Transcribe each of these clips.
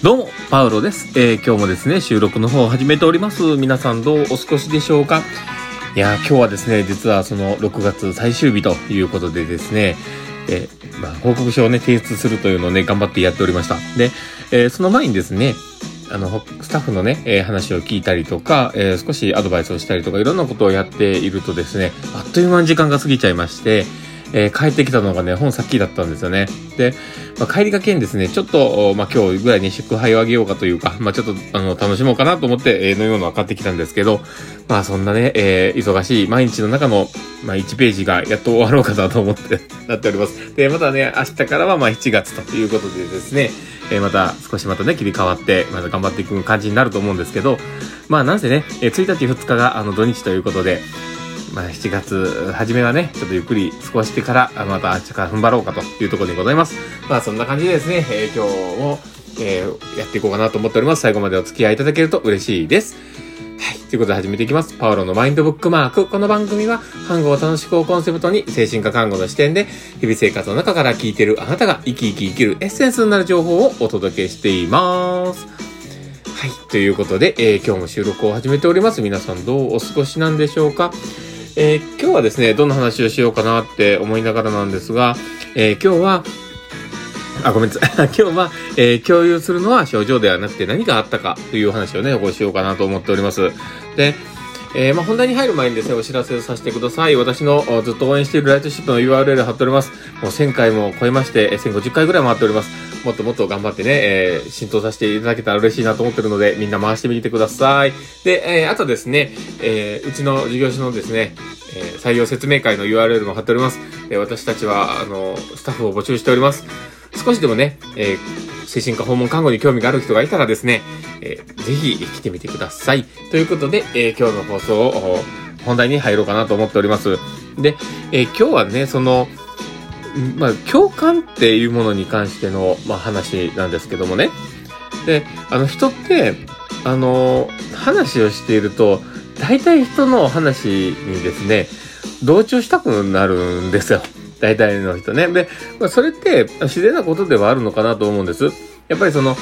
どうも、パウロです。えー、今日もですね、収録の方を始めております。皆さんどうお過ごしでしょうか？いや今日はですね、実はその6月最終日ということでですね、えー、まあ、報告書をね、提出するというのをね、頑張ってやっておりました。で、えー、その前にですね、あの、スタッフのね、えー、話を聞いたりとか、えー、少しアドバイスをしたりとか、いろんなことをやっているとですね、あっという間に時間が過ぎちゃいまして、えー、帰ってきたのがね、本さっきだったんですよね。で、まあ、帰りがけにですね、ちょっと、まあ、今日ぐらいに祝杯をあげようかというか、まあ、ちょっと、あの、楽しもうかなと思って、えー、飲み物を買ってきたんですけど、まあ、そんなね、えー、忙しい毎日の中の、まあ、1ページがやっと終わろうかなと思って なっております。で、またね、明日からは、まあ、7月ということでですね、えー、また少しまたね、切り替わって、また頑張っていく感じになると思うんですけど、まあ、なんせね、えー、1日2日が、あの、土日ということで、まあ、7月初めはね、ちょっとゆっくり過ごしてから、また明日から踏ん張ろうかというところでございます。まあ、そんな感じでですね、えー、今日も、えー、やっていこうかなと思っております。最後までお付き合いいただけると嬉しいです。はい。ということで始めていきます。パウロのマインドブックマーク。この番組は、看護を楽しくをコンセプトに、精神科看護の視点で、日々生活の中から聞いているあなたが生き生き生きるエッセンスになる情報をお届けしています。はい。ということで、えー、今日も収録を始めております。皆さんどうお過ごしなんでしょうか？えー、今日はですね、どんな話をしようかなって思いながらなんですが、えー、今日は、あ、ごめんなさい。今日は、えー、共有するのは症状ではなくて何があったかという話をね、こうしようかなと思っております。で、えー、まあ、本題に入る前にですね、お知らせをさせてください。私のずっと応援しているライトシップの URL 貼っております。もう1000回も超えまして、1050回ぐらい回っております。もっともっと頑張ってね、えー、浸透させていただけたら嬉しいなと思ってるので、みんな回してみてください。で、えー、あとですね、え、うちの事業所のですね、え、採用説明会の URL も貼っております。え、私たちは、あの、スタッフを募集しております。少しでもね、えー、精神科訪問看護に興味がある人がいたらですね、えー、ぜひ来てみてください。ということで、えー、今日の放送を本題に入ろうかなと思っております。で、えー、今日はね、その、まあ、共感っていうものに関しての、まあ、話なんですけどもね。で、あの、人って、あの、話をしていると、大体人の話にですね、同調したくなるんですよ。大体の人ね。で、まあ、それって自然なことではあるのかなと思うんです。やっぱりその、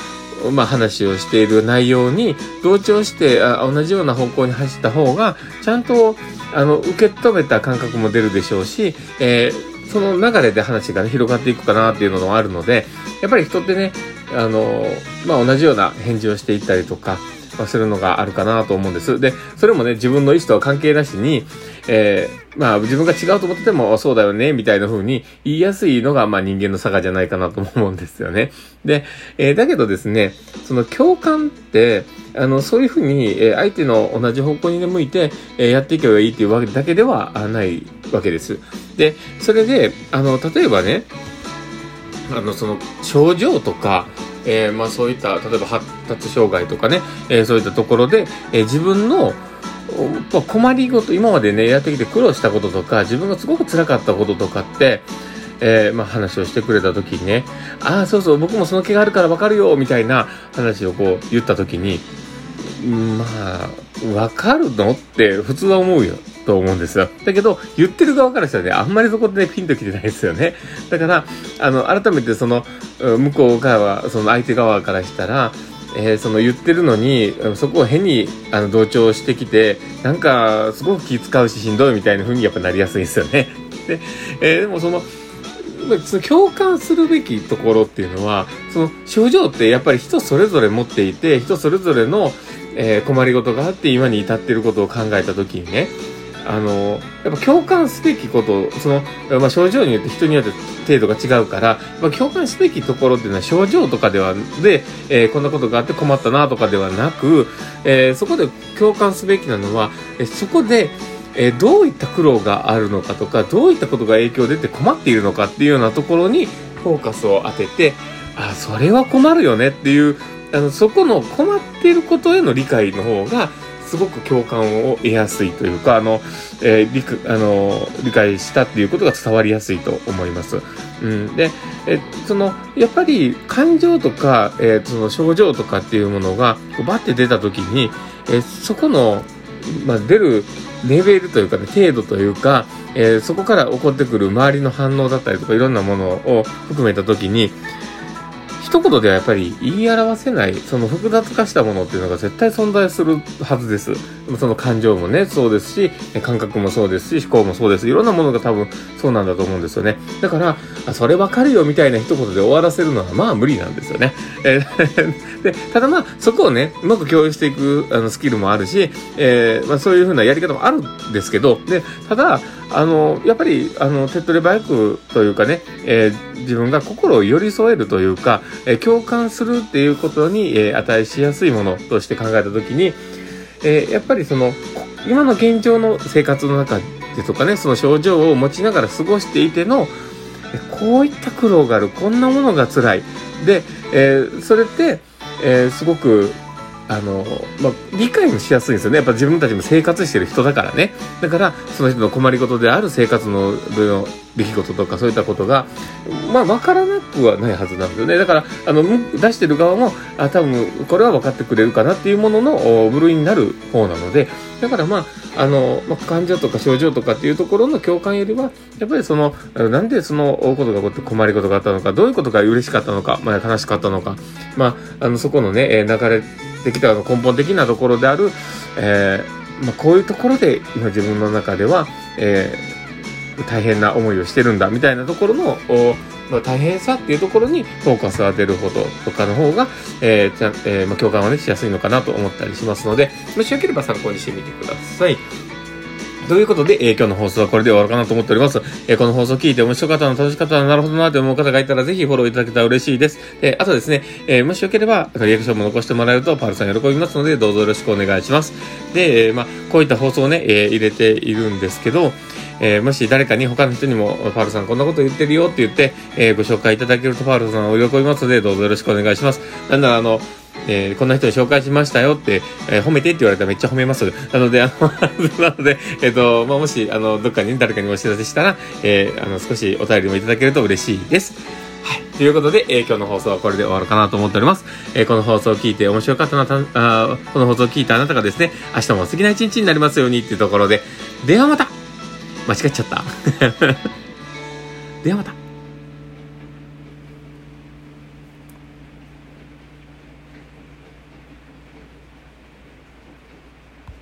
まあ、話をしている内容に同調してあ同じような方向に走った方がちゃんとあの受け止めた感覚も出るでしょうし、えー、その流れで話が、ね、広がっていくかなっていうのもあるのでやっぱり人ってねあの、まあ、同じような返事をしていったりとかまあ、するのがあるかなと思うんです。で、それもね、自分の意思とは関係なしに、えー、まあ、自分が違うと思ってても、そうだよね、みたいな風に言いやすいのが、まあ、人間の差がじゃないかなと思うんですよね。で、えー、だけどですね、その共感って、あの、そういう風に、え、相手の同じ方向に向いて、え、やっていけばいいっていうわけだけではないわけです。で、それで、あの、例えばね、あの、その、症状とか、えー、まあそういった、例えば発達障害とかね、えー、そういったところで、えー、自分の、困りごと、今までね、やってきて苦労したこととか、自分がすごく辛かったこととかって、えー、まあ話をしてくれた時にね、ああ、そうそう、僕もその気があるからわかるよ、みたいな話をこう言った時に、まあ、わかるのって普通は思うよ。と思うんですよ。だけど、言ってる側からしたらね、あんまりそこでね、ピンときてないですよね。だから、あの、改めてその、向こう側、その相手側からしたら、えー、その言ってるのに、そこを変にあの同調してきて、なんか、すごく気使うししんどいみたいな風にやっぱなりやすいですよね。で、えー、でもその、その共感するべきところっていうのは、その症状ってやっぱり人それぞれ持っていて、人それぞれの、えー、困りごとがあって今に至っていることを考えたときにね、あの、やっぱ共感すべきこと、その、まあ、症状によって人によって程度が違うから、まあ、共感すべきところっていうのは症状とかでは、で、えー、こんなことがあって困ったなとかではなく、えー、そこで共感すべきなのは、えー、そこで、えー、どういった苦労があるのかとか、どういったことが影響出て困っているのかっていうようなところにフォーカスを当てて、あ、それは困るよねっていう、あの、そこの困っていることへの理解の方が、すごく共感を得やすいというか、あの、えー、理あの理解したっていうことが伝わりやすいと思います。うん、で、えその、やっぱり感情とか、えー、その症状とかっていうものが、バッて出た時に、えー、そこの、まあ、出るレベルというかね、程度というか、えー、そこから起こってくる周りの反応だったりとかいろんなものを含めたときに、一言ではやっぱり言い表せない、その複雑化したものっていうのが絶対存在するはずです。その感情もね、そうですし、感覚もそうですし、思考もそうです。いろんなものが多分そうなんだと思うんですよね。だから、それわかるよみたいな一言で終わらせるのはまあ無理なんですよね。えー、で、ただまあ、そこをね、うまく共有していくあのスキルもあるし、えー、まあそういうふうなやり方もあるんですけど、で、ただ、あの、やっぱり、あの、手っ取り早くというかね、えー、自分が心を寄り添えるというか、えー、共感するっていうことに、えー、値しやすいものとして考えたときに、え、やっぱりその、今の現状の生活の中でとかね、その症状を持ちながら過ごしていての、こういった苦労がある、こんなものが辛い。で、え、それって、え、すごくあの、まあ、理解もしやすいんですよね。やっぱ自分たちも生活してる人だからね。だから、その人の困りごとである生活の出来事とかそういったことが、まあ、わからなくはないはずなんですよね。だから、あの、出してる側も、あ、多分、これは分かってくれるかなっていうものの部類になる方なので、だからまあ、あの、まあ、患者とか症状とかっていうところの共感よりは、やっぱりその、なんでそのことが起こって困りことがあったのか、どういうことが嬉しかったのか、まあ、悲しかったのか、まあ、あの、そこのね、流れてきた根本的なところである、えー、まあ、こういうところで今自分の中では、えー、大変な思いをしてるんだみたいなところの、まあ、大変さっていうところにフォーカスを当てることとかの方が、えー、ちゃえー、まあ、共感はね、しやすいのかなと思ったりしますので、もしよければ参考にしてみてください。ということで、えー、今日の放送はこれで終わるかなと思っております。えー、この放送を聞いて面白かったの、楽しかったの、なるほどなと思う方がいたら、ぜひフォローいただけたら嬉しいです。えー、あとですね、えもしよければ、リアクションも残してもらえると、パールさん喜びますので、どうぞよろしくお願いします。で、えまあ、こういった放送をね、え入れているんですけど、えもし誰かに他の人にも、パールさんこんなこと言ってるよって言って、えご紹介いただけると、パールさんお喜びますので、どうぞよろしくお願いします。なんなら、あの、えー、こんな人に紹介しましたよって、えー、褒めてって言われたらめっちゃ褒めます。なので、あの、なので、えっ、ー、と、まあ、もし、あの、どっかに誰かにお知らせしたら、えー、あの、少しお便りもいただけると嬉しいです。はい。ということで、えー、今日の放送はこれで終わるかなと思っております。えー、この放送を聞いて面白かったなた、あこの放送を聞いたあなたがですね、明日も素敵な一日になりますようにっていうところで、ではまた間違っちゃった。ではまた